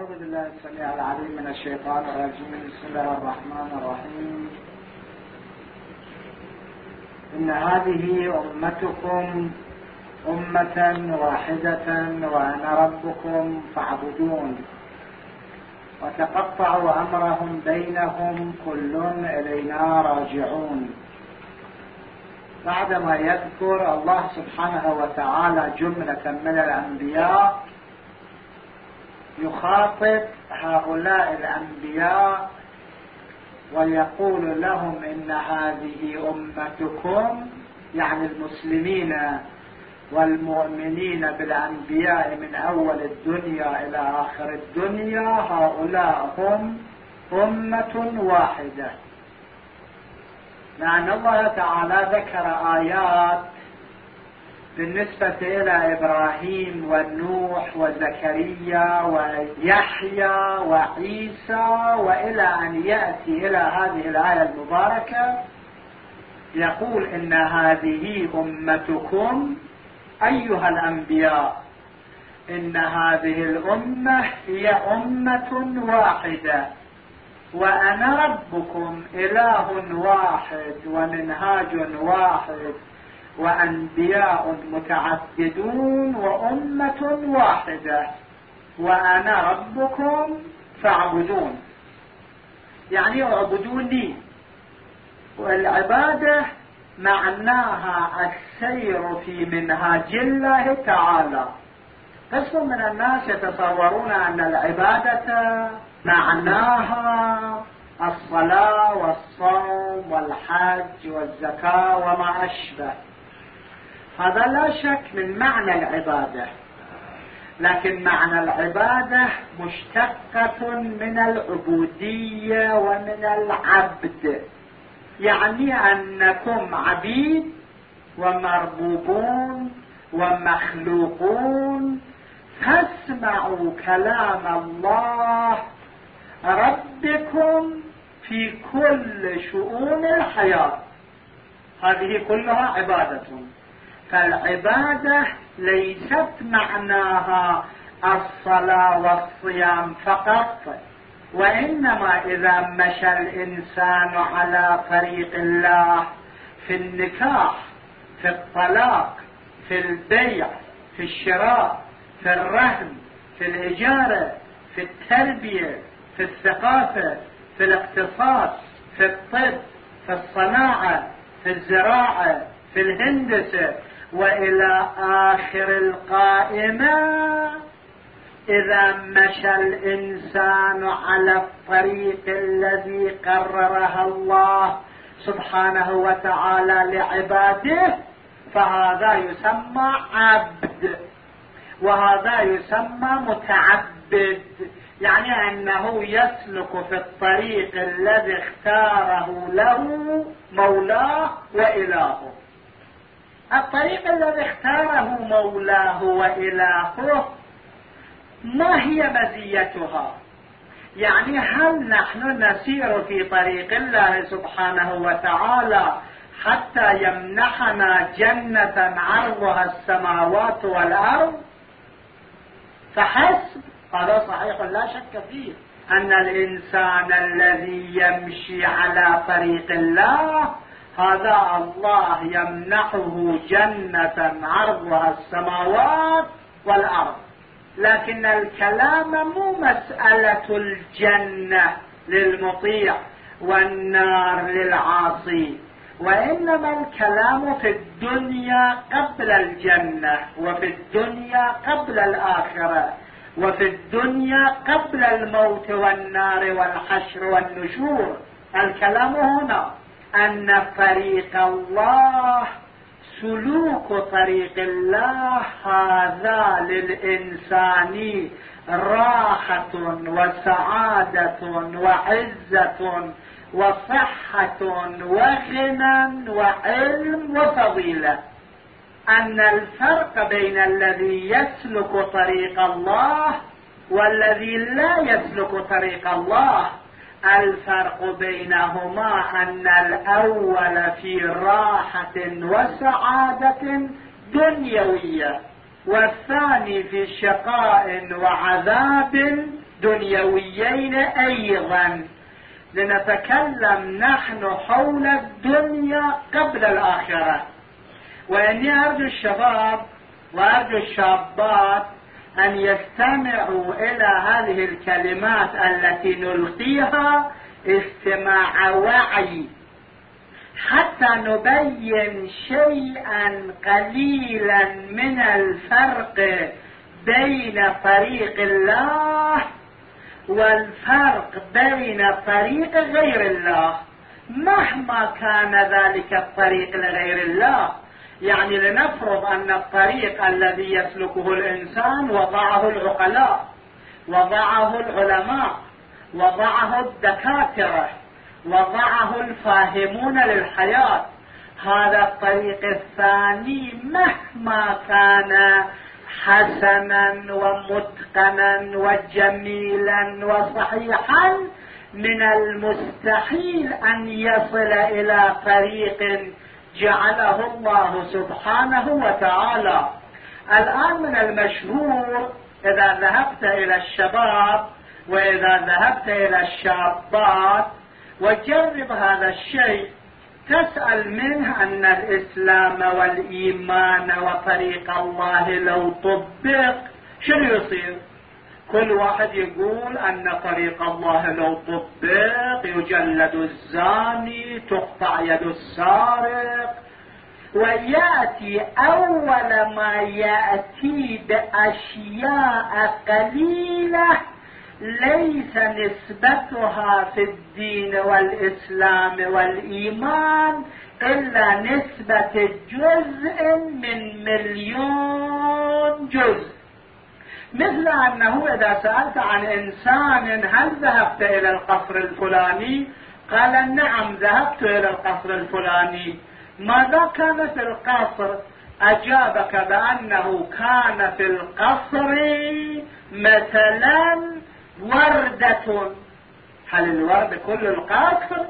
أعوذ بالله السميع العليم من الشيطان الرجيم. بسم الله الرحمن الرحيم. إن هذه أمتكم أمة واحدة وأنا ربكم فاعبدون. وتقطعوا أمرهم بينهم كل إلينا راجعون. بعدما يذكر الله سبحانه وتعالى جملة من الأنبياء يخاطب هؤلاء الأنبياء ويقول لهم إن هذه أمتكم يعني المسلمين والمؤمنين بالأنبياء من أول الدنيا إلى آخر الدنيا هؤلاء هم أمة واحدة. لأن الله تعالى ذكر آيات بالنسبة إلى إبراهيم ونوح وزكريا ويحيى وعيسى وإلى أن يأتي إلى هذه الآية المباركة يقول إن هذه أمتكم أيها الأنبياء إن هذه الأمة هي أمة واحدة وأنا ربكم إله واحد ومنهاج واحد. وأنبياء متعددون وأمة واحدة. وأنا ربكم فاعبدون. يعني اعبدوني. والعبادة معناها السير في منهاج الله تعالى. قسم من الناس يتصورون أن العبادة معناها الصلاة والصوم والحج والزكاة وما أشبه. هذا لا شك من معنى العبادة. لكن معنى العبادة مشتقة من العبودية ومن العبد. يعني أنكم عبيد ومربوبون ومخلوقون. فاسمعوا كلام الله ربكم في كل شؤون الحياة. هذه كلها عبادة. فالعبادة ليست معناها الصلاة والصيام فقط وإنما إذا مشى الإنسان على طريق الله في النكاح في الطلاق في البيع في الشراء في الرهن في الإجارة في التربية في الثقافة في الاقتصاد في الطب في الصناعة في الزراعة في الهندسة وإلى آخر القائمة إذا مشى الإنسان على الطريق الذي قررها الله سبحانه وتعالى لعباده فهذا يسمى عبد وهذا يسمى متعبد يعني أنه يسلك في الطريق الذي اختاره له مولاه وإلهه. الطريق الذي اختاره مولاه وإلهه ما هي مزيتها؟ يعني هل نحن نسير في طريق الله سبحانه وتعالى حتى يمنحنا جنة عرضها السماوات والأرض؟ فحسب. هذا صحيح لا شك فيه. أن الإنسان الذي يمشي على طريق الله هذا الله يمنحه جنة عرضها السماوات والأرض. لكن الكلام مو مسألة الجنة للمطيع والنار للعاصي وإنما الكلام في الدنيا قبل الجنة وفي الدنيا قبل الآخرة وفي الدنيا قبل الموت والنار والحشر والنشور. الكلام هنا. أن طريق الله سلوك طريق الله هذا للإنسان راحة وسعادة وعزة وصحة وغنى وعلم وفضيلة. أن الفرق بين الذي يسلك طريق الله والذي لا يسلك طريق الله الفرق بينهما أن الأول في راحة وسعادة دنيوية والثاني في شقاء وعذاب دنيويين أيضا. لنتكلم نحن حول الدنيا قبل الآخرة. وإني أرجو الشباب وأرجو الشابات أن يستمعوا إلى هذه الكلمات التي نلقيها استماع وعي. حتى نبين شيئا قليلا من الفرق بين طريق الله والفرق بين طريق غير الله. مهما كان ذلك الطريق لغير الله يعني لنفرض أن الطريق الذي يسلكه الإنسان وضعه العقلاء وضعه العلماء وضعه الدكاترة وضعه الفاهمون للحياة. هذا الطريق الثاني مهما كان حسنا ومتقنا وجميلا وصحيحا من المستحيل أن يصل إلى طريق جعله الله سبحانه وتعالى الآن من المشهور إذا ذهبت إلى الشباب وإذا ذهبت إلى الشابات وجرب هذا الشيء تسأل منه أن الإسلام والإيمان وطريق الله لو طبق شنو يصير؟ كل واحد يقول أن طريق الله لو طبق يجلد الزاني تقطع يد السارق. ويأتي أول ما يأتي بأشياء قليلة ليس نسبتها في الدين والإسلام والإيمان إلا نسبة جزء من مليون جزء. مثل أنه إذا سألت عن إنسان هل ذهبت إلى القصر الفلاني؟ قال نعم ذهبت إلى القصر الفلاني. ماذا كان في القصر؟ أجابك بأنه كان في القصر مثلا وردة. هل الورد كل القصر؟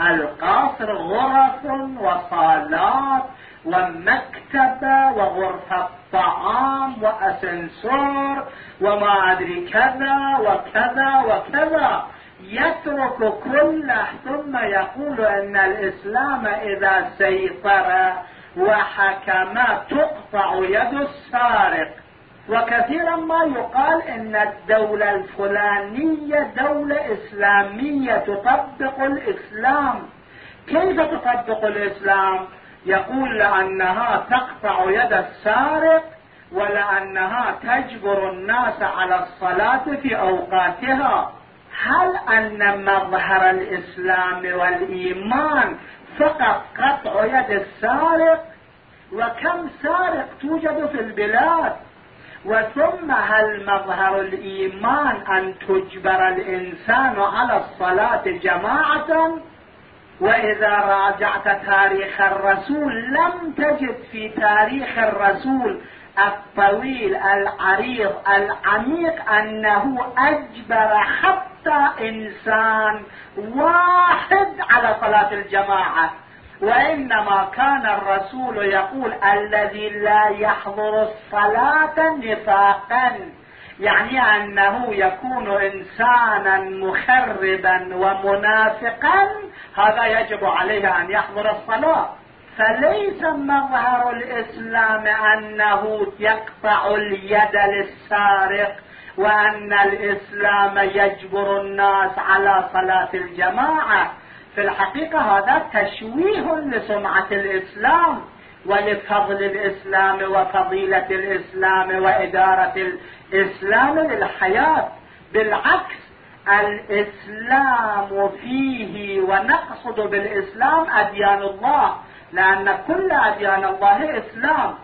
القصر غرف وصالات. ومكتبة وغرفة طعام وأسنسور وما أدري كذا وكذا وكذا. يترك كله ثم يقول أن الإسلام إذا سيطر وحكم تقطع يد السارق. وكثيرا ما يقال إن الدولة الفلانية دولة إسلامية تطبق الإسلام. كيف تطبق الإسلام؟ يقول لأنها تقطع يد السارق ولأنها تجبر الناس على الصلاة في أوقاتها. هل أن مظهر الإسلام والإيمان فقط قطع يد السارق؟ وكم سارق توجد في البلاد؟ وثم هل مظهر الإيمان أن تجبر الإنسان على الصلاة جماعة؟ وإذا راجعت تاريخ الرسول لم تجد في تاريخ الرسول الطويل العريض العميق أنه أجبر حتى إنسان واحد على صلاة الجماعة. وإنما كان الرسول يقول الذي لا يحضر الصلاة نفاقا. يعني أنه يكون إنسانا مخربا ومنافقا هذا يجب عليه أن يحضر الصلاة. فليس مظهر الإسلام أنه يقطع اليد للسارق وأن الإسلام يجبر الناس على صلاة الجماعة. في الحقيقة هذا تشويه لسمعة الإسلام. ولفضل الإسلام وفضيلة الإسلام وإدارة الإسلام للحياة. بالعكس الإسلام فيه ونقصد بالإسلام أديان الله لأن كل أديان الله إسلام.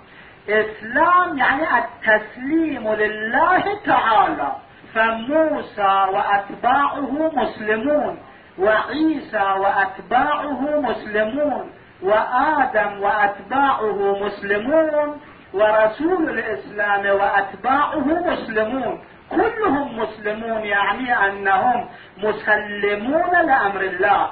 إسلام يعني التسليم لله تعالى فموسى وأتباعه مسلمون وعيسى وأتباعه مسلمون. وآدم وأتباعه مسلمون ورسول الإسلام وأتباعه مسلمون. كلهم مسلمون يعني أنهم مسلمون لأمر الله.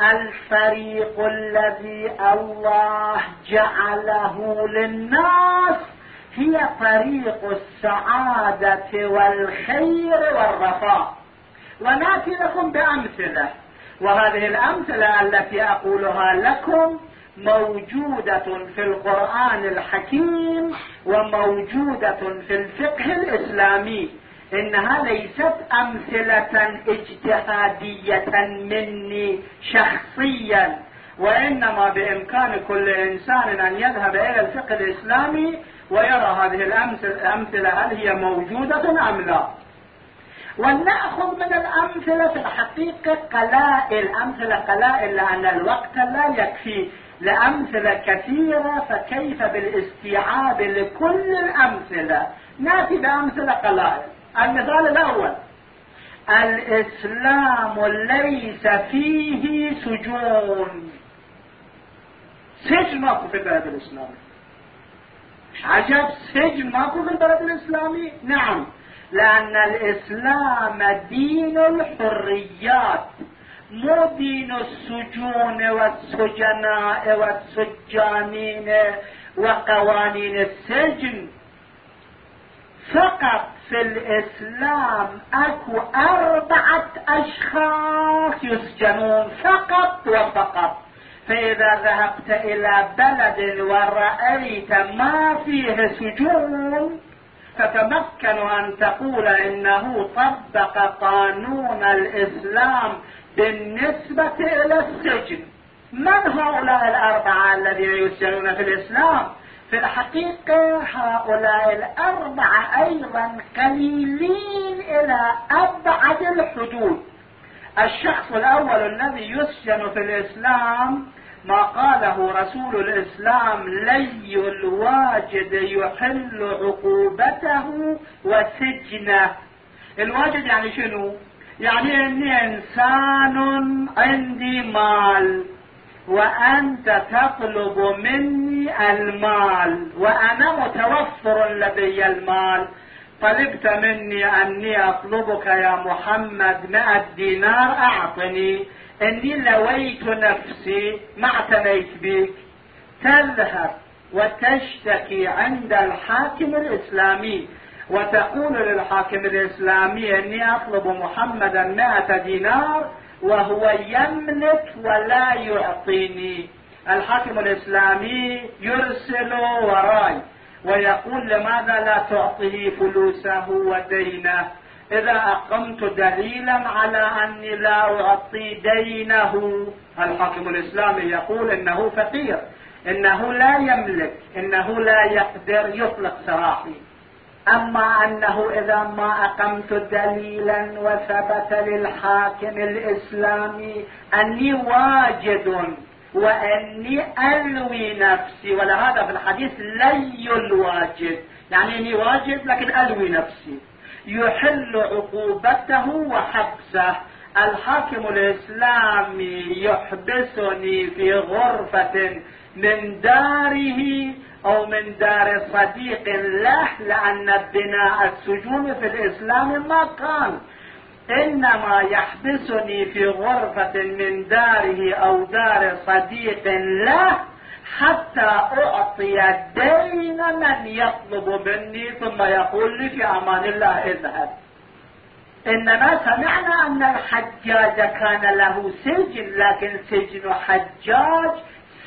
الفريق الذي الله جعله للناس هي طريق السعادة والخير والرفاه ونأتي لكم بأمثلة. وهذه الأمثلة التي أقولها لكم موجودة في القرآن الحكيم وموجودة في الفقه الإسلامي. إنها ليست أمثلة اجتهادية مني شخصيا وإنما بإمكان كل إنسان أن يذهب إلى الفقه الإسلامي ويرى هذه الأمثلة هل هي موجودة أم لا. ولنأخذ من الأمثلة في الحقيقة قلائل. أمثلة قلائل لأن الوقت لا يكفي لأمثلة كثيرة فكيف بالاستيعاب لكل الأمثلة؟ نأتي بأمثلة قلائل. المثال الأول الإسلام ليس فيه سجون. سجن ماكو في البلد الإسلامي. عجب سجن ماكو في البلد الإسلامي؟ نعم. لأن الإسلام دين الحريات مو دين السجون والسجناء والسجانين وقوانين السجن. فقط في الإسلام أكو أربعة أشخاص يسجنون فقط وفقط. فإذا ذهبت إلى بلد ورأيت ما فيه سجون تتمكن أن تقول إنه طبق قانون الإسلام بالنسبة إلى السجن. من هؤلاء الأربعة الذين يسجنون في الإسلام؟ في الحقيقة هؤلاء الأربعة أيضا قليلين إلى أبعد الحدود. الشخص الأول الذي يسجن في الإسلام ما قاله رسول الإسلام لي الواجد يحل عقوبته وسجنه. الواجد يعني شنو؟ يعني إني إنسان عندي مال وأنت تطلب مني المال وأنا متوفر لدي المال. طلبت مني أني أطلبك يا محمد مئة دينار أعطني. إني لويت نفسي ما اعتنيت بك. تذهب وتشتكي عند الحاكم الإسلامي وتقول للحاكم الإسلامي إني أطلب محمدا مائة دينار وهو يملك ولا يعطيني. الحاكم الإسلامي يرسل وراي ويقول لماذا لا تعطيه فلوسه ودينه؟ إذا أقمت دليلا على أني لا أعطي دينه. الحاكم الإسلامي يقول إنه فقير إنه لا يملك إنه لا يقدر يطلق سراحي. أما أنه إذا ما أقمت دليلا وثبت للحاكم الإسلامي أني واجد وأني ألوي نفسي ولهذا في الحديث لي الواجد. يعني إني واجد لكن ألوي نفسي. يحل عقوبته وحبسه. الحاكم الاسلامي يحبسني في غرفة من داره أو من دار صديق له لأن بناء السجون في الإسلام ما كان إنما يحبسني في غرفة من داره أو دار صديق له حتى أعطي دين من يطلب مني ثم يقول لي في أمان الله اذهب. إنما سمعنا أن الحجاج كان له سجن لكن سجن حجاج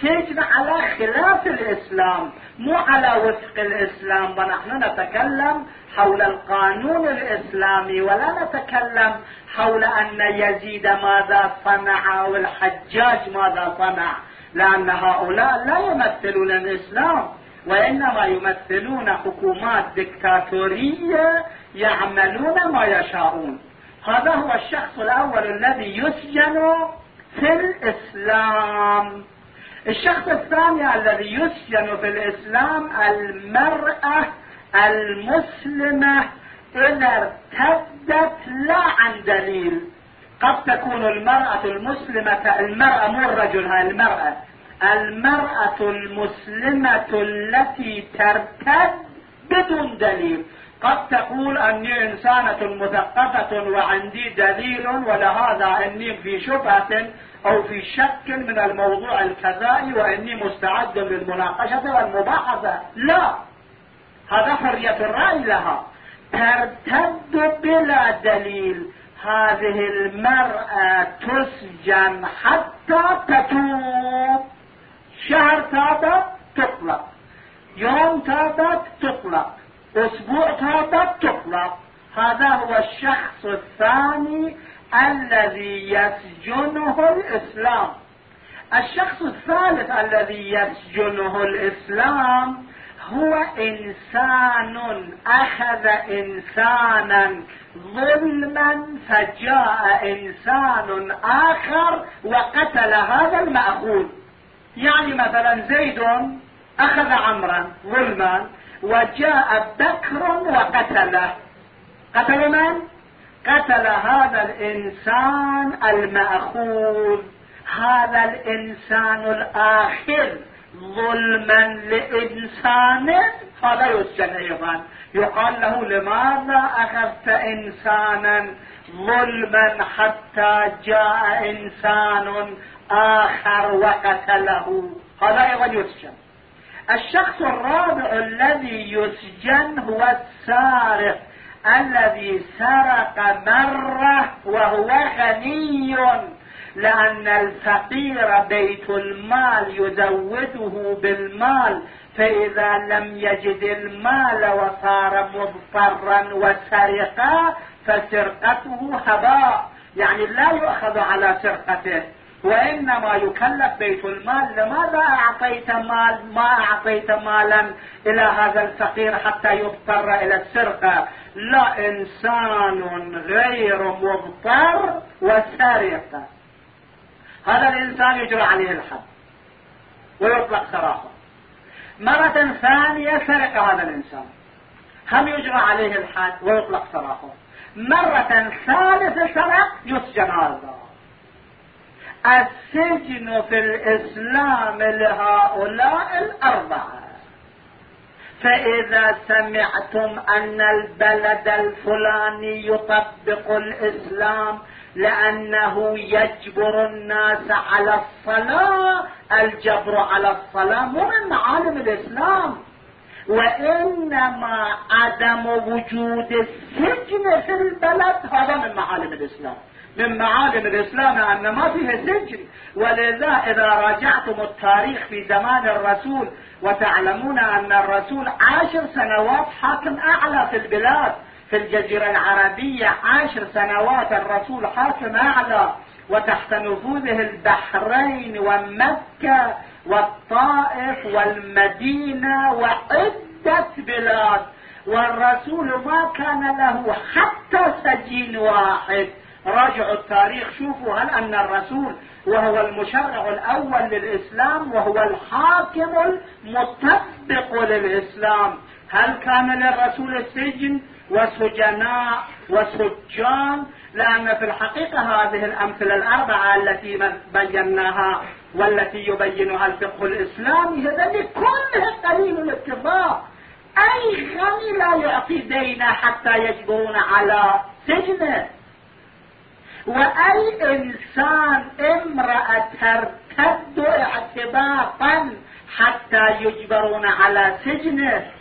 سجن على خلاف الإسلام مو على وفق الإسلام. ونحن نتكلم حول القانون الإسلامي ولا نتكلم حول أن يزيد ماذا صنع أو الحجاج ماذا صنع. لأن هؤلاء لا يمثلون الإسلام وإنما يمثلون حكومات دكتاتورية يعملون ما يشاءون. هذا هو الشخص الأول الذي يسجن في الإسلام. الشخص الثاني الذي يسجن في الإسلام المرأة المسلمة إذا ارتدت لا عن دليل. قد تكون المرأة المسلمة المرأة مو الرجل هاي المرأة. المرأة المسلمة التي ترتد بدون دليل. قد تقول أني إنسانة مثقفة وعندي دليل ولهذا إني في شبهة أو في شك من الموضوع الكذائي وإني مستعد للمناقشة والمباحثة. لا. هذا حرية الرأي لها. ترتد بلا دليل. هذه المرأة تسجن حتى تتوب. شهر تابت تطلق. يوم تابت تطلق. أسبوع تابت تطلق. هذا هو الشخص الثاني الذي يسجنه الإسلام. الشخص الثالث الذي يسجنه الإسلام هو إنسان أخذ إنسانا ظلما فجاء إنسان آخر وقتل هذا المأخوذ. يعني مثلا زيد أخذ عمرا ظلما وجاء بكر وقتله. قتل من؟ قتل هذا الإنسان المأخوذ. هذا الإنسان الآخر. ظلما لإنسان فلا يسجن أيضا يقال له لماذا أخذت إنسانا ظلما حتى جاء إنسان آخر وقتله؟ هذا أيضا يسجن. الشخص الرابع الذي يسجن هو السارق الذي سرق مرة وهو غني. لأن الفقير بيت المال يزوده بالمال فإذا لم يجد المال وصار مضطرا وسرقا فسرقته هباء. يعني لا يؤخذ على سرقته. وإنما يكلف بيت المال. لماذا أعطيت مال؟ ما أعطيت مالا إلى هذا الفقير حتى يضطر إلى السرقة؟ لا إنسان غير مضطر وسرق هذا الإنسان يجرى عليه الحد ويطلق سراحه. مرة ثانية سرق هذا الإنسان. هم يجرى عليه الحد ويطلق سراحه. مرة ثالثة سرق يسجن هذا. السجن في الإسلام لهؤلاء الأربعة. فإذا سمعتم أن البلد الفلاني يطبق الإسلام لأنه يجبر الناس على الصلاة. الجبر على الصلاة مو من معالم الإسلام. وإنما عدم وجود السجن في البلد. هذا من معالم الإسلام. من معالم الإسلام أن ما فيها سجن. ولذا إذا راجعتم التاريخ في زمان الرسول وتعلمون أن الرسول عشر سنوات حاكم أعلى في البلاد. في الجزيرة العربية عشر سنوات الرسول حاكم أعلى وتحت نفوذه البحرين ومكة والطائف والمدينة وعدة بلاد. والرسول ما كان له حتى سجين واحد. راجعوا التاريخ شوفوا هل أن الرسول وهو المشرع الأول للإسلام وهو الحاكم المطبق للإسلام. هل كان للرسول السجن؟ وسجناء وسجان لأن في الحقيقة هذه الأمثلة الأربعة التي بيناها والتي يبينها الفقه الإسلامي هذا كلها قليل الاتفاق أي غني لا يعطي دينه حتى يجبرون على سجنه. وأي إنسان امرأة ترتد اعتباطا حتى يجبرون على سجنه.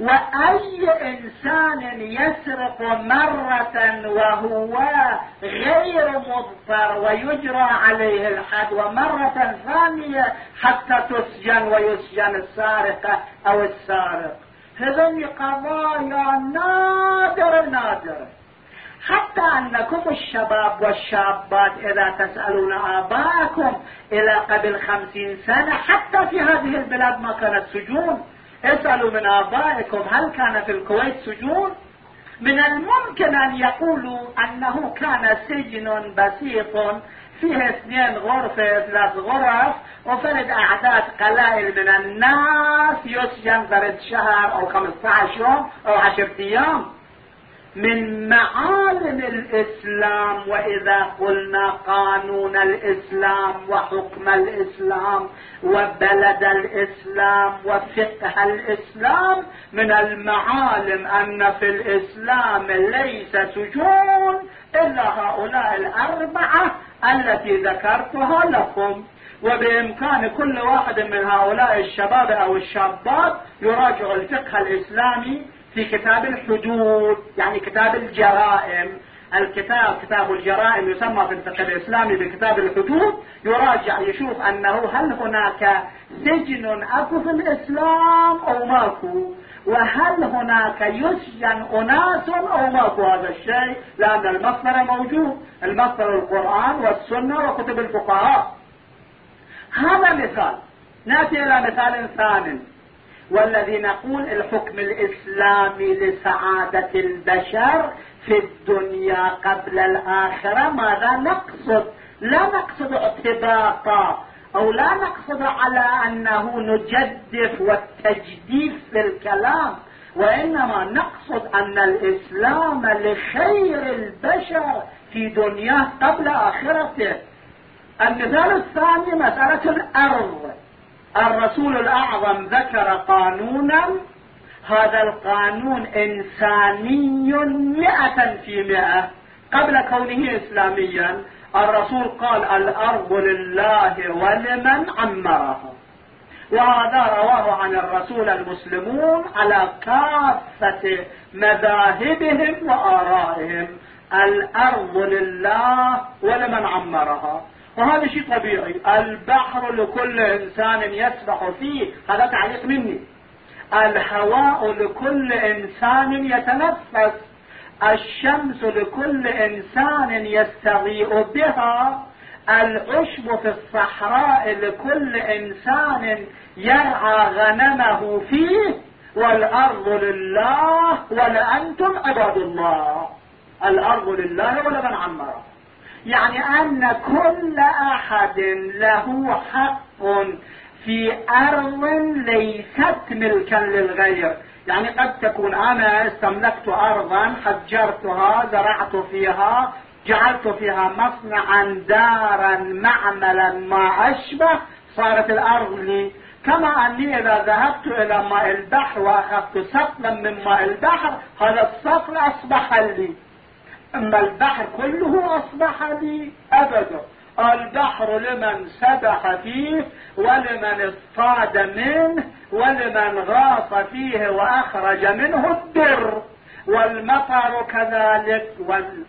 وأي إنسان يسرق مرة وهو غير مضطر ويجرى عليه الحد ومرة ثانية حتى تسجن ويسجن السارقة أو السارق. هذه قضايا نادرة نادرة حتى أنكم الشباب والشابات إذا تسألون آباءكم إلى قبل خمسين سنة حتى في هذه البلاد ما كانت سجون. اسألوا من آبائكم هل كان في الكويت سجون؟ من الممكن أن يقولوا أنه كان سجن بسيط فيه اثنين غرفة ثلاث غرف وفرد أعداد قلائل من الناس يسجن فرد شهر أو 15 يوم أو 10 أيام. من معالم الإسلام وإذا قلنا قانون الإسلام وحكم الإسلام وبلد الإسلام وفقه الإسلام من المعالم أن في الإسلام ليس سجون إلا هؤلاء الأربعة التي ذكرتها لكم. وبإمكان كل واحد من هؤلاء الشباب أو الشابات يراجع الفقه الإسلامي في كتاب الحدود يعني كتاب الجرائم. الكتاب كتاب الجرائم يسمى في الفقه الإسلامي بكتاب الحدود. يراجع يشوف أنه هل هناك سجن أكو في الإسلام أو ماكو؟ وهل هناك يسجن أناس أو ماكو هذا الشيء؟ لأن المصدر موجود المصدر القرآن والسنة وكتب الفقهاء. هذا مثال. نأتي إلى مثال ثاني. والذي نقول الحكم الإسلامي لسعادة البشر في الدنيا قبل الآخرة ماذا نقصد؟ لا نقصد اعتباطا أو لا نقصد على أنه نجدف والتجديف في الكلام وإنما نقصد أن الإسلام لخير البشر في دنياه قبل آخرته. المثال الثاني مسألة الأرض. الرسول الأعظم ذكر قانونا هذا القانون إنساني مئة في مئة. قبل كونه إسلاميا الرسول قال الأرض لله ولمن عمرها وهذا رواه عن الرسول المسلمون على كافة مذاهبهم وآرائهم. الأرض لله ولمن عمرها وهذا شيء طبيعي. البحر لكل إنسان يسبح فيه هذا تعليق مني. الهواء لكل إنسان يتنفس. الشمس لكل إنسان يستضيء بها. العشب في الصحراء لكل إنسان يرعى غنمه فيه. والأرض لله ولانتم عباد الله. الأرض لله ولمن عمرها يعني أن كل أحد له حق في أرض ليست ملكا للغير. يعني قد تكون أنا استملكت أرضا حجرتها زرعت فيها جعلت فيها مصنعا دارا معملا ما أشبه صارت الأرض لي. كما أني إذا ذهبت إلى ماء البحر وأخذت سطلا من ماء البحر هذا السطل أصبح لي. أما البحر كله أصبح لي ابدا البحر لمن سبح فيه ولمن اصطاد منه ولمن غاص فيه وأخرج منه الدر. والمطر كذلك والضوء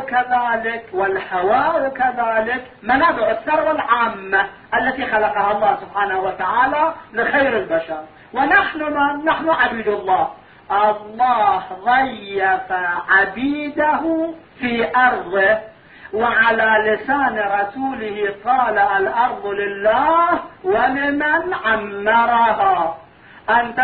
كذلك والهواء كذلك منابع الثروة العامة التي خلقها الله سبحانه وتعالى لخير البشر. ونحن من؟ نحن عبيد الله. الله ضيف عبيده في أرضه وعلى لسان رسوله قال الأرض لله ولمن عمرها أنت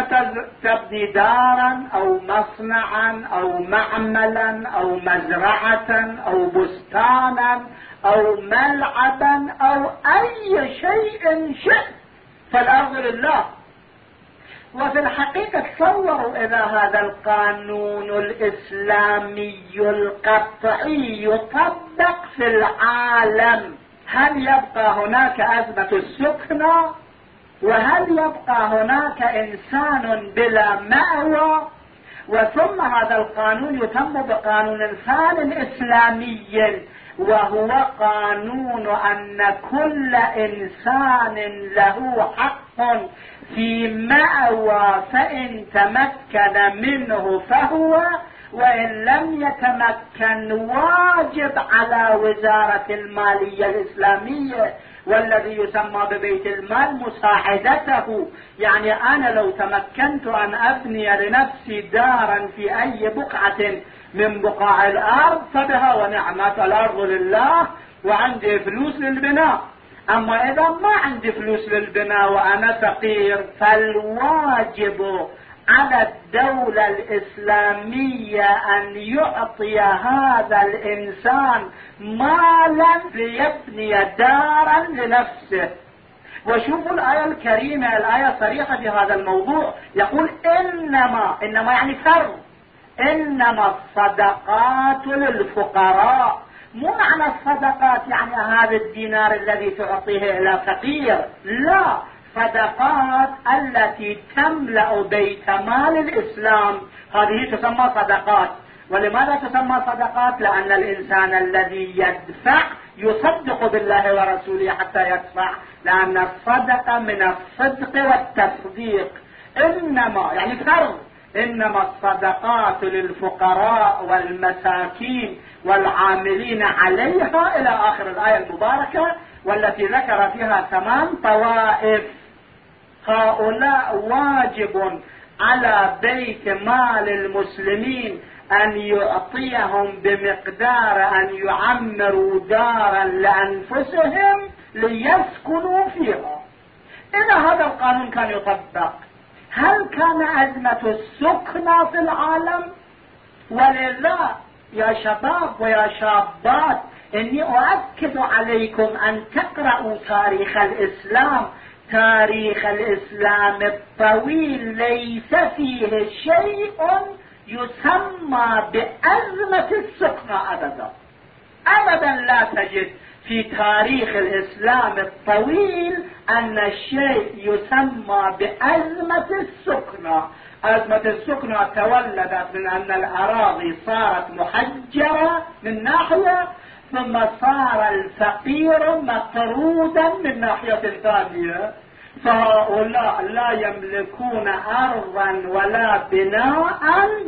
تبني دارا أو مصنعا أو معملا أو مزرعه أو بستانا أو ملعبا أو أي شيء شئت. فالأرض لله. وفي الحقيقة تصوروا إذا هذا القانون الإسلامي القطعي يطبق في العالم. هل يبقى هناك أزمة السكنى؟ وهل يبقى هناك إنسان بلا مأوى؟ وثم هذا القانون يتم بقانون ثان إسلامي وهو قانون أن كل إنسان له حق في مأوى فإن تمكن منه فهو وإن لم يتمكن واجب على وزارة المالية الإسلامية والذي يسمى ببيت المال مساعدته. يعني أنا لو تمكنت أن أبني لنفسي دارا في أي بقعة من بقاع الأرض فبها ونعمت الأرض لله وعندي فلوس للبناء. أما إذا ما عندي فلوس للبناء وأنا فقير فالواجب على الدولة الإسلامية أن يعطي هذا الإنسان مالا ليبني دارا لنفسه. وشوفوا الآية الكريمة الآية صريحة في هذا الموضوع. يقول إنما إنما يعني فرض إنما الصدقات للفقراء. مو معنى الصدقات يعني هذا الدينار الذي تعطيه إلى فقير. لا صدقات التي تملأ بيت مال الإسلام. هذه تسمى صدقات. ولماذا تسمى صدقات؟ لأن الإنسان الذي يدفع يصدق بالله ورسوله حتى يدفع. لأن الصدقة من الصدق والتصديق. إنما يعني فرض. إنما الصدقات للفقراء والمساكين. والعاملين عليها إلى آخر الآية المباركة والتي ذكر فيها ثمان طوائف. هؤلاء واجب على بيت مال المسلمين أن يعطيهم بمقدار أن يعمروا دارا لأنفسهم ليسكنوا فيها. اذا هذا القانون كان يطبق. هل كان أزمة السكنى في العالم؟ ولذا يا شباب ويا شابات إني أؤكد عليكم أن تقرأوا تاريخ الإسلام. تاريخ الإسلام الطويل ليس فيه شيء يسمى بأزمة السكنى أبدا. أبدا لا تجد في تاريخ الإسلام الطويل أن الشيء يسمى بأزمة السكنى أزمة السكنى تولدت من أن الأراضي صارت محجرة من ناحية ثم صار الفقير مطرودا من ناحية ثانية. فهؤلاء لا يملكون أرضا ولا بناء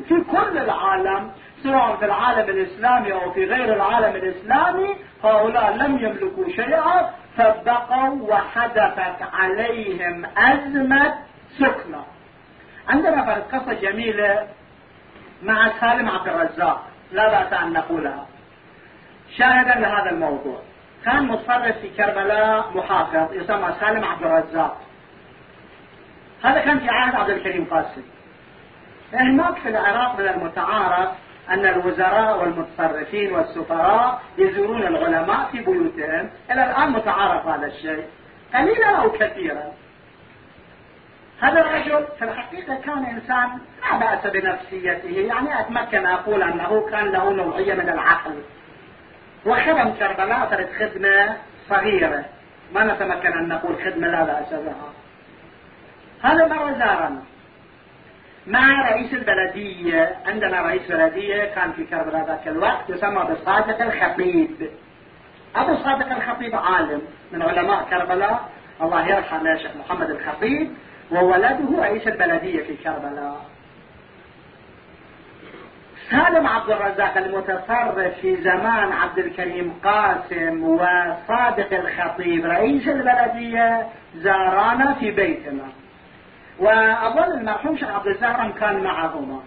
في كل العالم سواء في العالم الإسلامي أو في غير العالم الإسلامي. هؤلاء لم يملكوا شيئا فبقوا وحدثت عليهم أزمة سكنة. عندنا قصة جميلة مع سالم عبد الرزاق. لا بأس أن نقولها. شاهدا لهذا الموضوع. كان مصرف في كربلاء محافظ يسمى سالم عبد الرزاق. هذا كان في عهد عبد الكريم قاسم. هناك في العراق من المتعارف أن الوزراء والمتصرفين والسفراء يزورون العلماء في بيوتهم. إلى الآن متعارف هذا الشيء. قليلا أو كثيرا. هذا الرجل في الحقيقة كان إنسان لا بأس بنفسيته يعني أتمكن أقول أنه كان له نوعية من العقل. وخدم كربلاء فرد خدمة صغيرة. ما نتمكن أن نقول خدمة لا بأس بها. هذا مرة زارنا مع رئيس البلدية عندنا رئيس بلدية كان في كربلاء ذاك الوقت يسمى بالصادق الخطيب. أبو صادق الخطيب عالم من علماء كربلاء. الله يرحمه يا شيخ محمد الخطيب. وولده رئيس البلدية في كربلاء. سالم عبد الرزاق المتصرف في زمان عبد الكريم قاسم وصادق الخطيب رئيس البلدية زارانا في بيتنا. وأظن المرحوم شيخ عبد الزهرم كان معهما.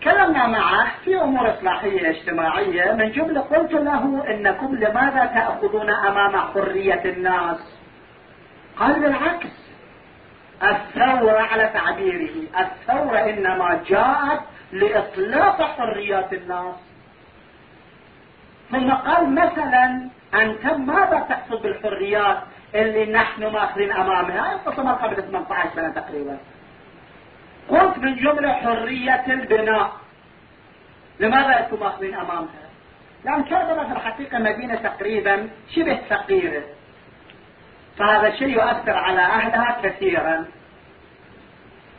تكلمنا معه في أمور إصلاحية اجتماعية من جملة قلت له إنكم لماذا تأخذون أمام حرية الناس؟ قال بالعكس. الثورة على تعبيره. الثورة إنما جاءت لإطلاق حريات الناس. ثم قال مثلا أنت ماذا تقصد بالحريات اللي نحن ماخذين أمامها؟ القصة قبل 18 سنة تقريبا. قلت من جملة حرية البناء. لماذا أنتم ماخذين أمامها؟ لأن كربلاء في الحقيقة مدينة تقريبا شبه فقيرة. فهذا الشيء يؤثر على أهلها كثيرا.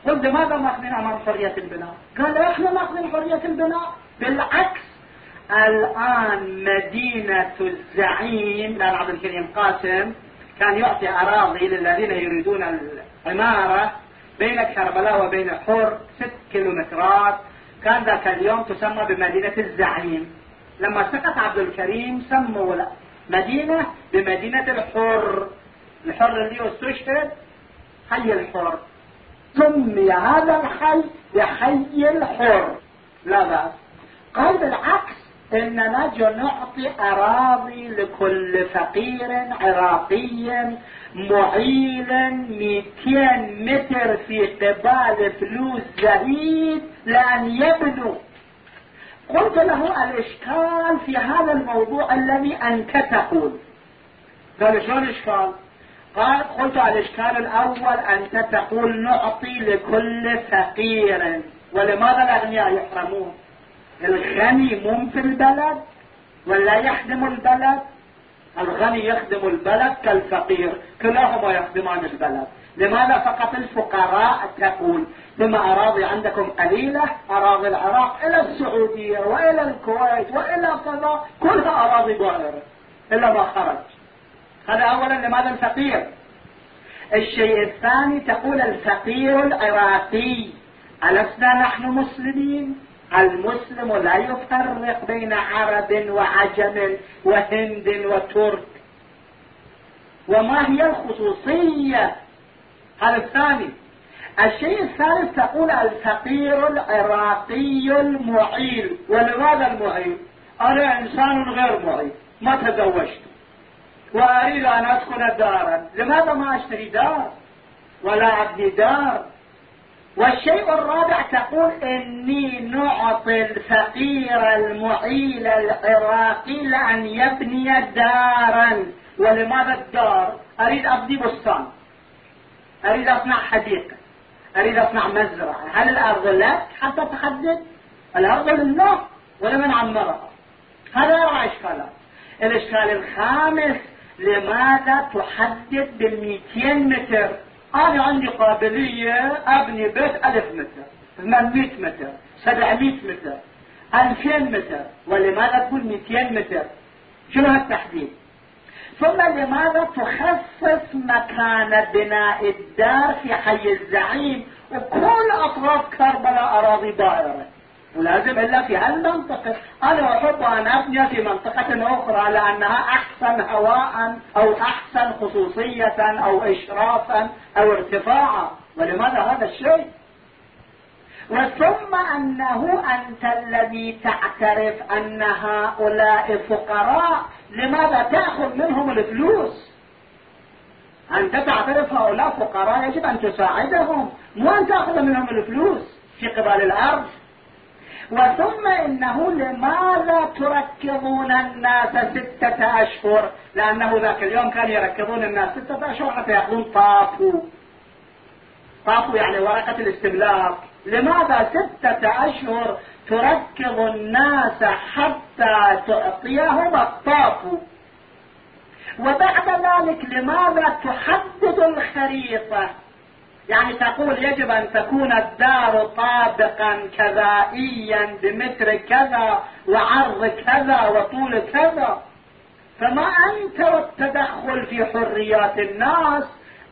قلت لماذا ماخذين أمام حرية البناء؟ قال إحنا ماخذين حرية البناء. بالعكس الآن مدينة الزعيم لأن عبد الكريم قاسم كان يعطي أراضي للذين يريدون العمارة بين كربلاء وبين حور ست كيلومترات. كان ذاك اليوم تسمى بمدينة الزعيم. لما سقط عبد الكريم سموا مدينة بمدينة الحر. الحر اللي استشهد حي الحر. سمي هذا الحي بحي الحر. لا بأس. قال بالعكس إننا نعطي أراضي لكل فقير عراقي معيل 200 متر في قبال فلوس زهيد لأن يبنوا. قلت له الإشكال في هذا الموضوع الذي انت تقول قال شلون الاشكال قال قلت الإشكال الأول انت تقول نعطي لكل فقير ولماذا الاغنياء يحرمون؟ الغني مم في البلد ولا يخدم البلد؟ الغني يخدم البلد كالفقير كلاهما يخدمان البلد. لماذا فقط الفقراء تقول؟ بما أراضي عندكم قليلة أراضي العراق إلى السعودية وإلى الكويت وإلى كذا كلها أراضي ظاهرة إلا ما خرج. هذا أولا لماذا الفقير؟ الشيء الثاني تقول الفقير العراقي ألسنا نحن مسلمين؟ المسلم لا يفرق بين عرب وعجم وهند وترك. وما هي الخصوصية؟ هذا الثاني. الشيء الثالث تقول الفقير العراقي المعيل. ولماذا المعيل؟ أنا إنسان غير معيل. ما تزوجت. وأريد أن أدخل دارا. لماذا ما أشتري دار؟ ولا أبني دار. والشيء الرابع تقول إني نعطي الفقير المعيل العراقي لأن يبني دارا. ولماذا الدار؟ أريد أبني بستان. أريد أصنع حديقة. أريد أصنع مزرعة. هل الأرض لك حتى تحدد الأرض لله ولمن عمرها. هذا أربع إشكالات. الإشكال الخامس لماذا تحدد بالمئتين متر؟ أنا عندي قابلية أبني بيت ألف متر 800 متر 700 متر 2000 متر. ولماذا تقول 200 متر؟ شنو هالتحديد؟ ثم لماذا تخصص مكان بناء الدار في حي الزعيم وكل أطراف كربلاء أراضي دائرة؟ ولازم إلا في هالمنطقة. أنا أحب أن أبني في منطقة أخرى لأنها أحسن هواء أو أحسن خصوصية أو اشرافا أو ارتفاعا. ولماذا هذا الشيء؟ وثم أنه أنت الذي تعترف أن هؤلاء فقراء لماذا تأخذ منهم الفلوس؟ أنت تعترف هؤلاء فقراء يجب أن تساعدهم مو أن تأخذ منهم الفلوس في قبال الأرض. وثم إنه لماذا تركضون الناس ستة أشهر؟ لأنه ذاك اليوم كانوا يركضون الناس ستة أشهر حتى يأخذون طافو. طافو يعني ورقة الاستبلاغ لماذا ستة أشهر تركض الناس حتى تعطيهم الطاف وبعد ذلك لماذا تحدد الخريطة؟ يعني تقول يجب أن تكون الدار طابقا كذائيا بمتر كذا وعرض كذا وطول كذا. فما أنت والتدخل في حريات الناس؟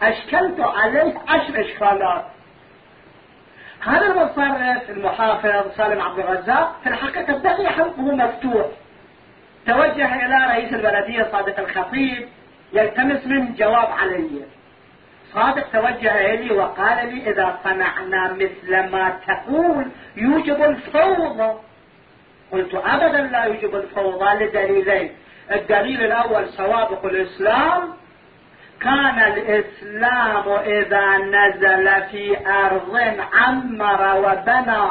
أشكلت عليه عشر إشكالات. هذا المصرف المحافظ سالم عبد الرزاق في الحقيقة بقي حلقه مفتوح. توجه إلى رئيس البلدية صادق الخطيب يلتمس من جواب علي صادق توجه إلي وقال لي إذا صنعنا مثل ما تقول يوجب الفوضى. قلت أبدا لا يوجب الفوضى لدليلين. الدليل الأول سوابق الإسلام. كان الإسلام إذا نزل في أرض عمر وبنى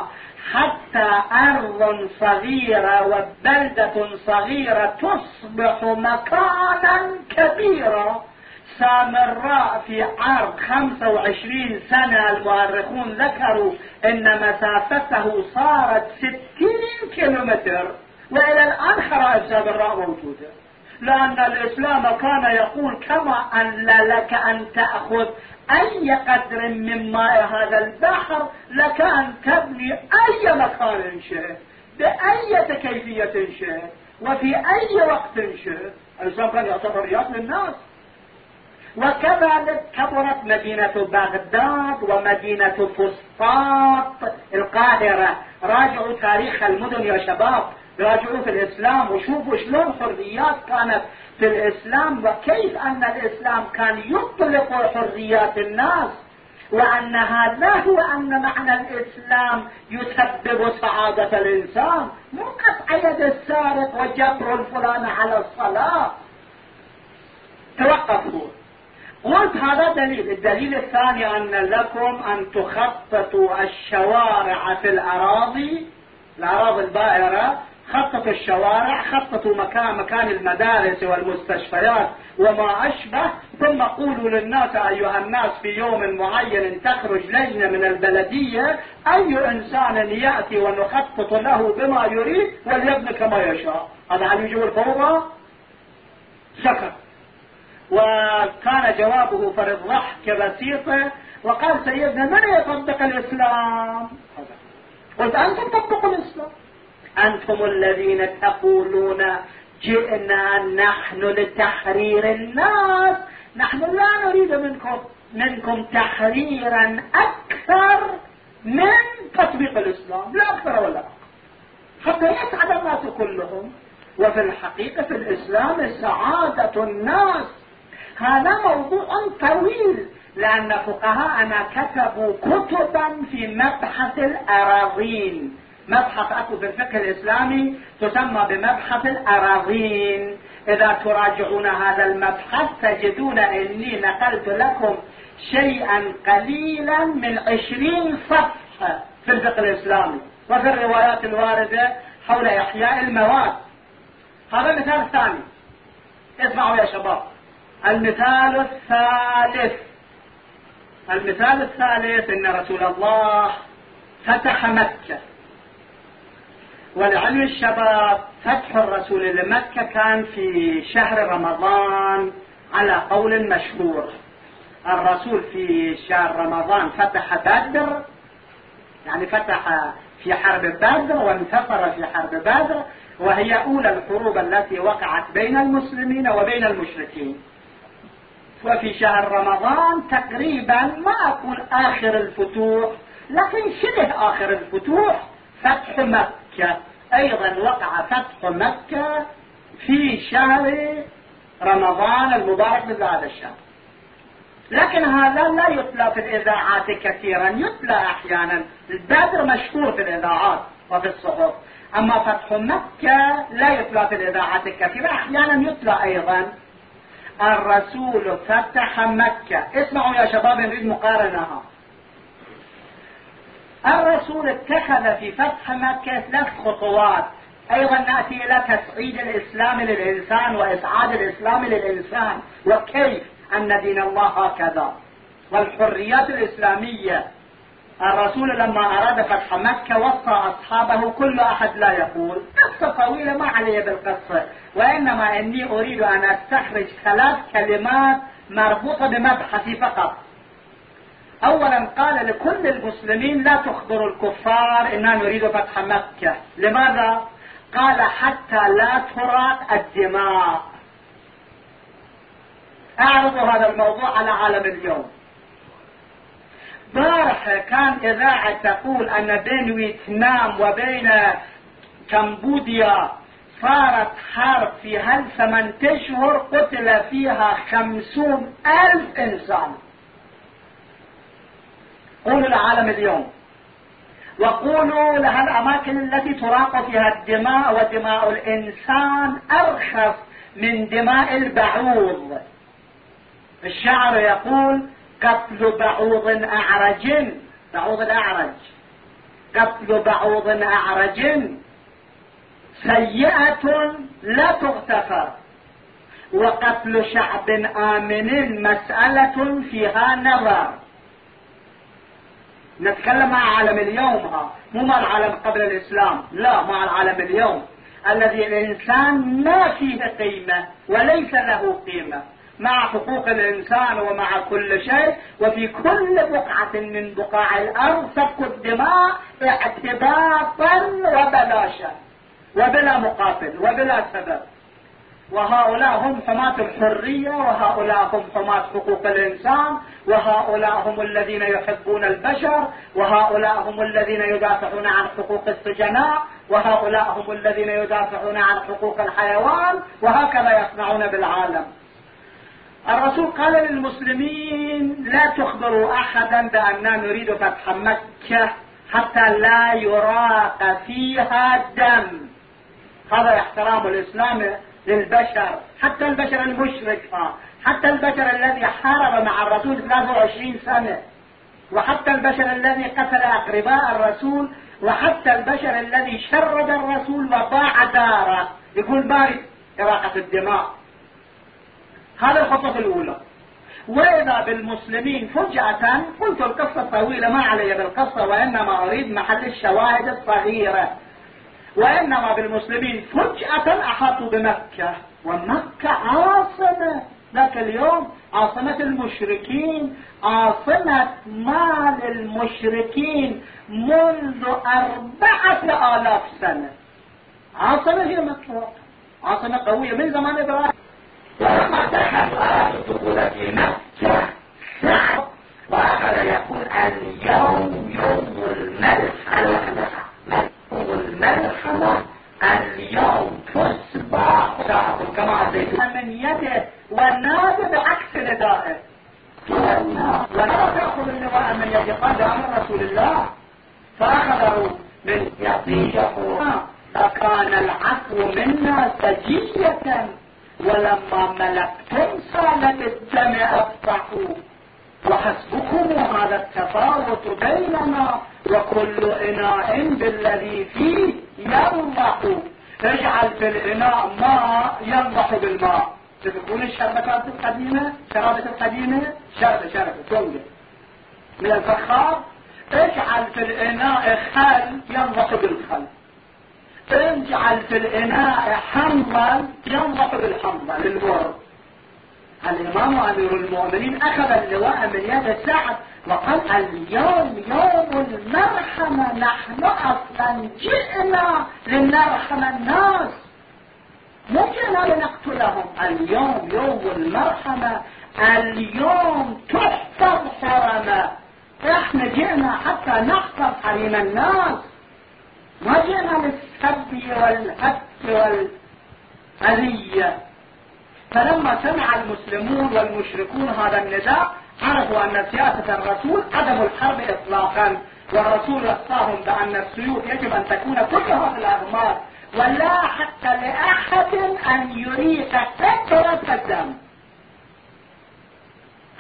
حتى أرض صغيرة وبلدة صغيرة تصبح مكانا كبيرا. سامراء في عرض 25 سنة المؤرخون ذكروا إن مسافته صارت 60 كيلومتر. وإلى الآن خرائط سامراء موجودة. لأن الإسلام كان يقول كما أن لك أن تأخذ أي قدر من ماء هذا البحر لك أن تبني أي مكان شئت بأية كيفية شئت وفي أي وقت شئت. الإسلام كان يعتبر رياض للناس. وكذلك كبرت مدينة بغداد ومدينة فسطاط القاهرة. راجعوا تاريخ المدن يا شباب. راجعوا في الإسلام وشوفوا شلون حريات كانت في الإسلام وكيف أن الإسلام كان يطلق حريات الناس وأن هذا هو أن معنى الإسلام يسبب سعادة الإنسان. مو قطع يد السارق وجبر الفلان على الصلاة. توقفوا. قلت هذا دليل الدليل الثاني أن لكم أن تخططوا الشوارع في الأراضي الأراضي البائرة خططوا الشوارع خططوا مكان مكان المدارس والمستشفيات وما أشبه ثم قولوا للناس أيها الناس في يوم معين تخرج لجنة من البلدية أي إنسان يأتي ونخطط له بما يريد وليبني كما يشاء هذا هل يجب الفوضى؟ سكت وكان جوابه فرض ضحك بسيطة وقال سيدنا من يطبق الإسلام؟ قلت أنتم طبقوا الإسلام. أنتم الذين تقولون جئنا نحن لتحرير الناس. نحن لا نريد منكم منكم تحريرا أكثر من تطبيق الإسلام. لا أكثر ولا أقل. حتى يسعد الناس كلهم وفي الحقيقة في الإسلام سعادة الناس. هذا موضوع طويل لأن فقهاءنا كتبوا كتبا في مبحث الأراضين. مبحث أكو في الفقه الإسلامي تسمى بمبحث الأراضين. إذا تراجعون هذا المبحث تجدون أني نقلت لكم شيئا قليلا من عشرين صفحة في الفقه الإسلامي. وفي الروايات الواردة حول إحياء المواد. هذا مثال ثاني. اسمعوا يا شباب. المثال الثالث. المثال الثالث إن رسول الله فتح مكة. ولعلم الشباب فتح الرسول لمكة كان في شهر رمضان على قول مشهور. الرسول في شهر رمضان فتح بدر يعني فتح في حرب بدر وانتصر في حرب بدر وهي أولى الحروب التي وقعت بين المسلمين وبين المشركين. وفي شهر رمضان تقريبا ما أقول آخر الفتوح لكن شبه آخر الفتوح؟ فتح مكة. أيضا وقع فتح مكة في شهر رمضان المبارك مثل هذا الشهر. لكن هذا لا يتلى في الإذاعات كثيرا يتلى أحيانا. البدر مشهور في الإذاعات وفي الصحف. أما فتح مكة لا يتلى في الإذاعات الكثيرة أحيانا يتلى أيضا. الرسول فتح مكة. اسمعوا يا شباب نريد مقارنها الرسول اتخذ في فتح مكة ثلاث خطوات. أيضا نأتي إلى تسعيد الإسلام للإنسان وإسعاد الإسلام للإنسان. وكيف أن دين الله هكذا؟ والحريات الإسلامية الرسول لما أراد فتح مكة وصى أصحابه كل أحد لا يقول. قصة طويلة ما علي بالقصة. وإنما إني أريد أن أستخرج ثلاث كلمات مربوطة بمبحثي فقط. أولا قال لكل المسلمين لا تخبروا الكفار إننا نريد فتح مكة. لماذا؟ قال حتى لا تراق الدماء. أعرض هذا الموضوع على عالم اليوم. بارحة كان إذاعة تقول أن بين فيتنام وبين كمبوديا صارت حرب في هل ثمان أشهر قتل فيها خمسون ألف إنسان. قولوا العالم اليوم. وقولوا لها الأماكن التي تراق فيها الدماء ودماء الإنسان أرخص من دماء البعوض. الشعر يقول قتل بعوض أعرج بعوض الأعرج قتل بعوض أعرج. سيئة لا تغتفر. وقتل شعب آمن مسألة فيها نظر. نتكلم مع عالم اليوم ها. مو مع العالم قبل الإسلام. لا مع العالم اليوم. الذي الإنسان ما فيه قيمة وليس له قيمة. مع حقوق الإنسان ومع كل شيء وفي كل بقعة من بقاع الأرض سفك الدماء اعتباطا وبلاشا وبلا مقابل وبلا سبب. وهؤلاء هم حماة الحرية وهؤلاء هم حماة حقوق الإنسان وهؤلاء هم الذين يحبون البشر وهؤلاء هم الذين يدافعون عن حقوق السجناء وهؤلاء هم الذين يدافعون عن حقوق الحيوان وهكذا يصنعون بالعالم. الرسول قال للمسلمين لا تخبروا احدا بأننا نريد فتح مكة حتى لا يراق فيها دم. هذا احترام الإسلام للبشر حتى البشر المشرك حتى البشر الذي حارب مع الرسول 23 سنة وحتى البشر الذي قتل أقرباء الرسول وحتى البشر الذي شرد الرسول وباع داره. يقول بارد إراقة الدماء. هذا الخطوة الأولى. وإذا بالمسلمين فجأة قلت القصة طويلة ما علي بالقصة وإنما أريد محل الشواهد الصغيرة. وإنما بالمسلمين فجأة أحاطوا بمكة ومكة عاصمة. لكن اليوم عاصمة المشركين عاصمة مال المشركين منذ أربعة آلاف سنة. عاصمة هي مكة. عاصمة قوية من زمان إبراهيم. ولما الدخول في مكة وأخذ يقول اليوم يوم الملحمة والملحمة اليوم تصبح كما من يده والنادي بعكس ندائه ولا تأخذ اللواء من يد قال أمر رسول الله فأخذه من يديه فكان العفو منا سجية ولما ملكتم صالت الدم أفتحوا وحسبكم هذا التفاوت بيننا وكل إناء بالذي فيه ينضح. اجعل في الإناء ماء ينضح بالماء. تذكرون الشربتات القديمة؟ شرابة القديمة؟ شربة شربة تونجة من الفخار؟ اجعل في الإناء خل ينضح بالخل. اجعل في الإناء حمضا ينضح بالحمضة للورد الإمام أمير المؤمنين أخذ اللواء من يد سعد وقال اليوم يوم المرحمة نحن أصلا جئنا لنرحم الناس. مو جئنا لنقتلهم اليوم يوم المرحمة اليوم تحفظ حرمة. إحنا جئنا حتى نحفظ حريم الناس. ما جئنا للسب والهت والأذية. فلما سمع المسلمون والمشركون هذا النداء عرفوا أن سياسة الرسول عدم الحرب إطلاقا والرسول وصاهم بأن السيوف يجب أن تكون كلها في الأغمار ولا حتى لأحد أن يريق فترة الدم.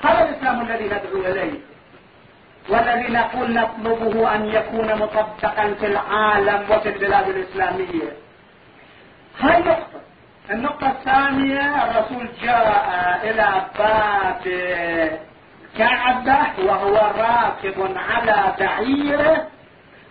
هذا الإسلام الذي ندعو إليه. والذي نقول نطلبه أن يكون مطبقا في العالم وفي البلاد الإسلامية. هاي نقطة؟ النقطة الثانية الرسول جاء إلى باب كعبة وهو راكب على بعيره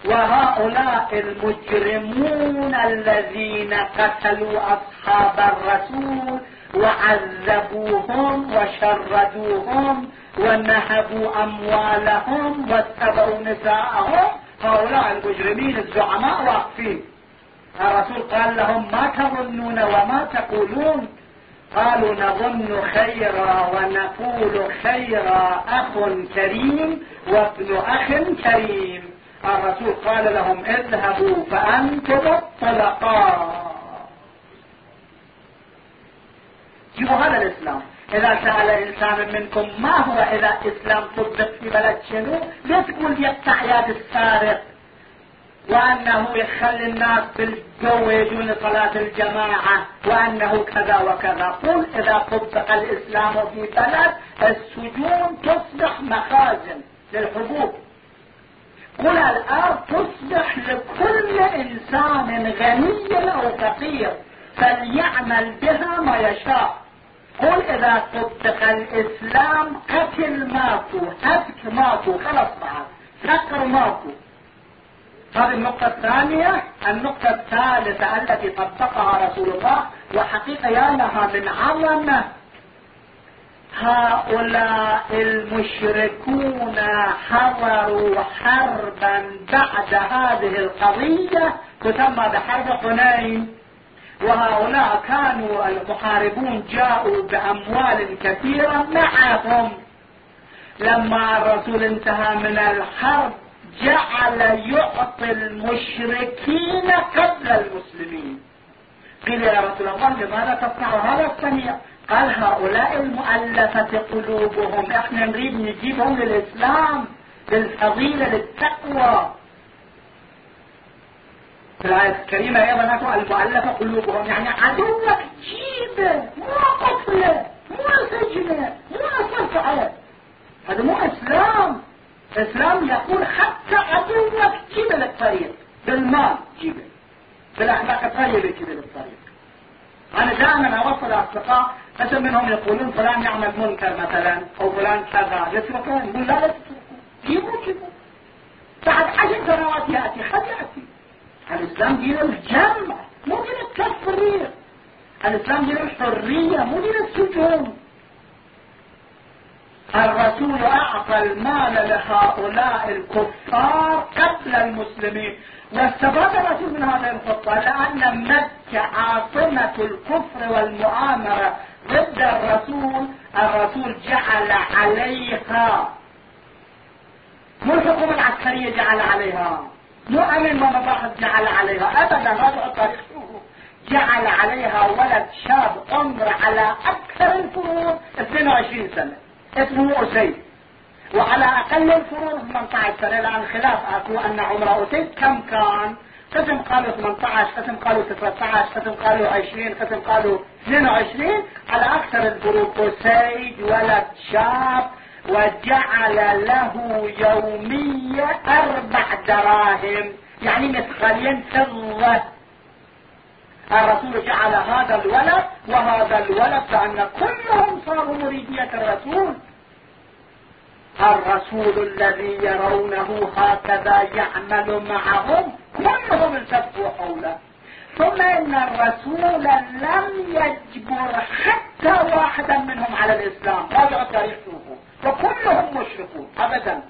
وهؤلاء المجرمون الذين قتلوا أصحاب الرسول وعذبوهم وشردوهم ونهبوا أموالهم واتبعوا نساءهم. هؤلاء المجرمين الزعماء واقفين. الرسول قال لهم ما تظنون وما تقولون؟ قالوا نظن خيرا ونقول خيرا أخ كريم وابن أخ كريم. الرسول قال لهم اذهبوا فأنتم الطلقاء. شوفوا هذا الإسلام. إذا سأل إنسان منكم ما هو إذا إسلام طبق في بلد شنو؟ لا تقول يقطع يد السارق. وأنه يخلي الناس بالجو يجون صلاة الجماعة. وأنه كذا وكذا. قل إذا طبق الإسلام في بلد السجون تصبح مخازن للحبوب. قل الأرض تصبح لكل إنسان غني أو فقير. فليعمل بها ما يشاء. قل إذا طبق الإسلام قتل ماكو هتك ماكو خلص بعد فقر ماكو هذه النقطة الثانية. النقطة الثالثة التي طبقها رسول الله وحقيقة يا لها من عظمة. هؤلاء المشركون حضروا حربا بعد هذه القضية تسمى بحرب حنين. وهؤلاء كانوا المحاربون جاءوا بأموال كثيرة معهم. لما الرسول انتهى من الحرب جعل يعطي المشركين قبل المسلمين. قيل يا رسول الله لماذا تصنع هذا الصنيع قال هؤلاء المؤلفة قلوبهم. إحنا نريد نجيبهم للإسلام للفضيلة للتقوى. في الآية الكريمة أيضا نقول المؤلفة قلوبهم يعني عدوك جيبه مو قتله مو سجنه مو صفعه هذا مو إسلام. الإسلام يقول حتى عدوك جيبه للطريق بالمال جيبه بالأخلاق الطيبة جيبه للطريق. أنا دائما أوصل أصدقاء قسم منهم يقولون فلان يعمل منكر مثلا أو فلان كذا يتركه يقول لا لا تتركه جيبوا جيبوا بعد عشر سنوات يأتي حد يأتي. الإسلام دين الجمع مو دين التفريق. الإسلام دين الحرية مو دين السجون. الرسول أعطى المال لهؤلاء الكفار قبل المسلمين واستفاد الرسول من هذه الخطة لأن مكة عاصمة الكفر والمؤامرة ضد الرسول. الرسول جعل عليها مو الحكومة العسكرية جعل عليها. مو امن ومباحث جعل عليها. ابدا راجعوا التاريخ جعل عليها ولد شاب عمر على أكثر الفروض 22 سنة. اسمه أسيد. وعلى أقل الفروض 18 سنة لأن خلاف. اكو أن عمر أسيد كم كان؟ قسم قالوا 18 قسم قالوا 19 قسم قالوا 20 قسم قالوا 22 على أكثر الفروض أسيد ولد شاب وجعل له يومية أربع دراهم. يعني مثقالين فضة. الرسول جعل هذا الولد وهذا الولد لأن كلهم صاروا مريدية الرسول. الرسول الذي يرونه هكذا يعمل معهم كلهم التفوا حوله. ثم إن الرسول لم يجبر حتى واحدا منهم على الإسلام. راجعوا التاريخ شوفوا وكلهم مشركون ابدا.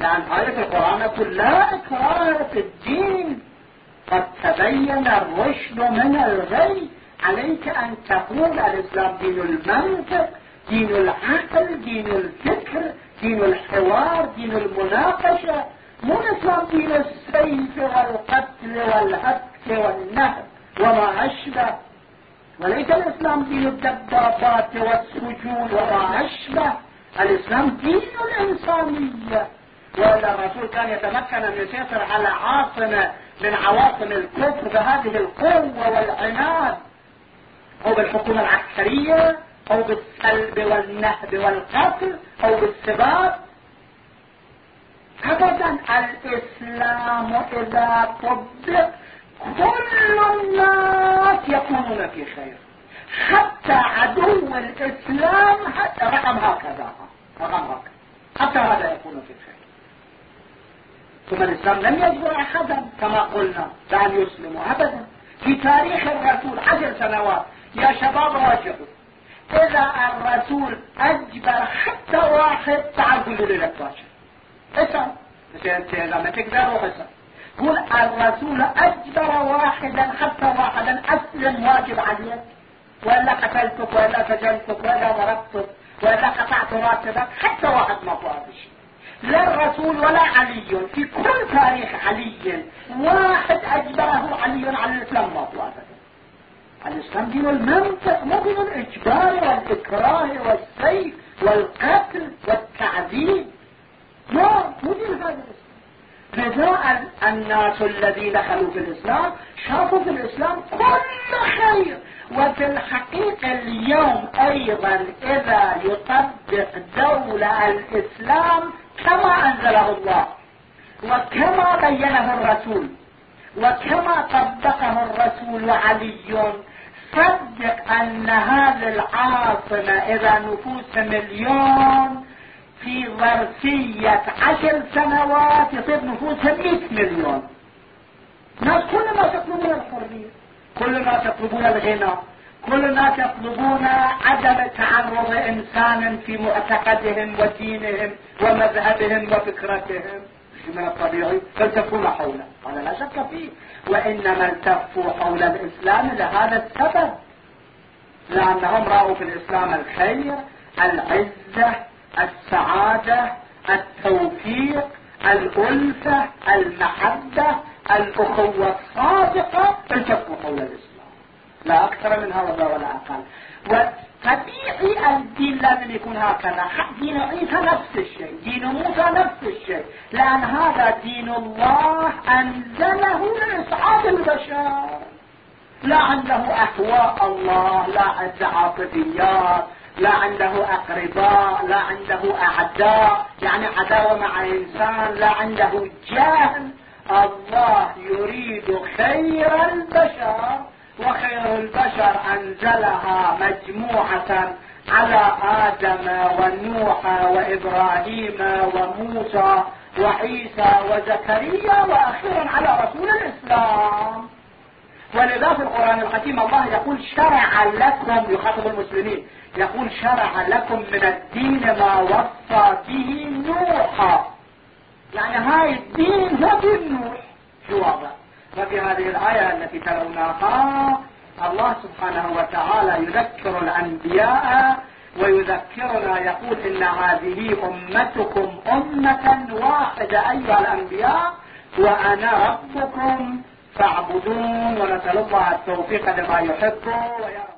لأن آية القرآن يقول لا إكراه في الدين. قد تبين الرشد من الغي. عليك أن تقول الإسلام دين المنطق دين العقل دين الفكر دين الحوار دين المناقشة. مو الإسلام دين السيف والقتل والهتك والنهب وما أشبه. وليس الإسلام دين الدبابات والسجون وما أشبه. الإسلام دين الإنسانية. ولا الرسول كان يتمكن ان يسيطر على عاصمة من عواصم الكفر بهذه القوة والعناد أو بالحكومة العسكرية أو بالسلب والنهب والقتل أو بالسباب. ابدا الإسلام إذا طبق كل الناس يكونون في خير. حتى عدو الإسلام حتى رقم هكذا. رقم هكذا. حتى هذا يكون في خير ثم الإسلام لم يجبر أحدا كما قلنا بأن يسلموا أبدا. في تاريخ الرسول عشر سنوات يا شباب راجعوا إذا الرسول أجبر حتى واحد تعال قولوا لي لك باشا اسأل انت إذا ما تقدر روح اسأل قول الرسول أجبر واحدا حتى واحدا أسلم واجب عليك ولا قتلتك ولا سجنتك ولا ضربتك ولا قطعت راتبك حتى واحد ما فاضش لا الرسول ولا علي. في كل تاريخ علي واحد أجبره علي على الإسلام ما أبدا الإسلام دين المنطق مو دين الإجبار والإكراه والسيف والقتل والتعذيب. لا مو دين هذا لذا الناس الذين دخلوا في الإسلام شافوا في الإسلام كل خير. وفي الحقيقة اليوم أيضا إذا يطبق دولة الإسلام كما أنزله الله وكما بينه الرسول وكما طبقه الرسول علي. صدق أن هذه العاصمة إذا نفوس مليون في ظرفية عشر سنوات يصير نفوسها 100 مليون. ناس كل ما يطلبون الحرية كل ما يطلبون الغنى كل الناس يطلبون عدم تعرض إنسان في معتقدهم ودينهم ومذهبهم وفكرتهم. من الطبيعي فالتفون حوله. هذا لا شك فيه. وإنما التفوا حول الإسلام لهذا السبب. لأنهم رأوا في الإسلام الخير العزة السعادة التوفيق الألفة المحبة الأخوة الصادقة التفوا حول الإسلام. لا أكثر من هذا ولا أقل. وطبيعي الدين لازم يكون هكذا. دين عيسى نفس الشيء دين موسى نفس الشيء. لأن هذا دين الله أنزله لإسعاد البشر لا عنده أهواء الله لا عنده عاطفيات لا عنده أقرباء لا عنده أعداء يعني عداوة مع إنسان لا عنده جهل. الله يريد خير البشر وخير البشر أنزلها مجموعة على آدم ونوح وإبراهيم وموسى وعيسى وزكريا وأخيرا على رسول الإسلام. ولذا في القرآن الحكيم الله يقول شرع لكم يخاطب المسلمين يقول شرع لكم من الدين ما وصى به نوحا يعني هاي الدين هو دين نوح. في واضح؟ وفي هذه الآية التي تلوناها الله سبحانه وتعالى يذكر الأنبياء ويذكرنا يقول إن هذه أمتكم أمة واحدة أيها الأنبياء وأنا ربكم فاعبدون ونسأل الله التوفيق لما يحب ويرضى.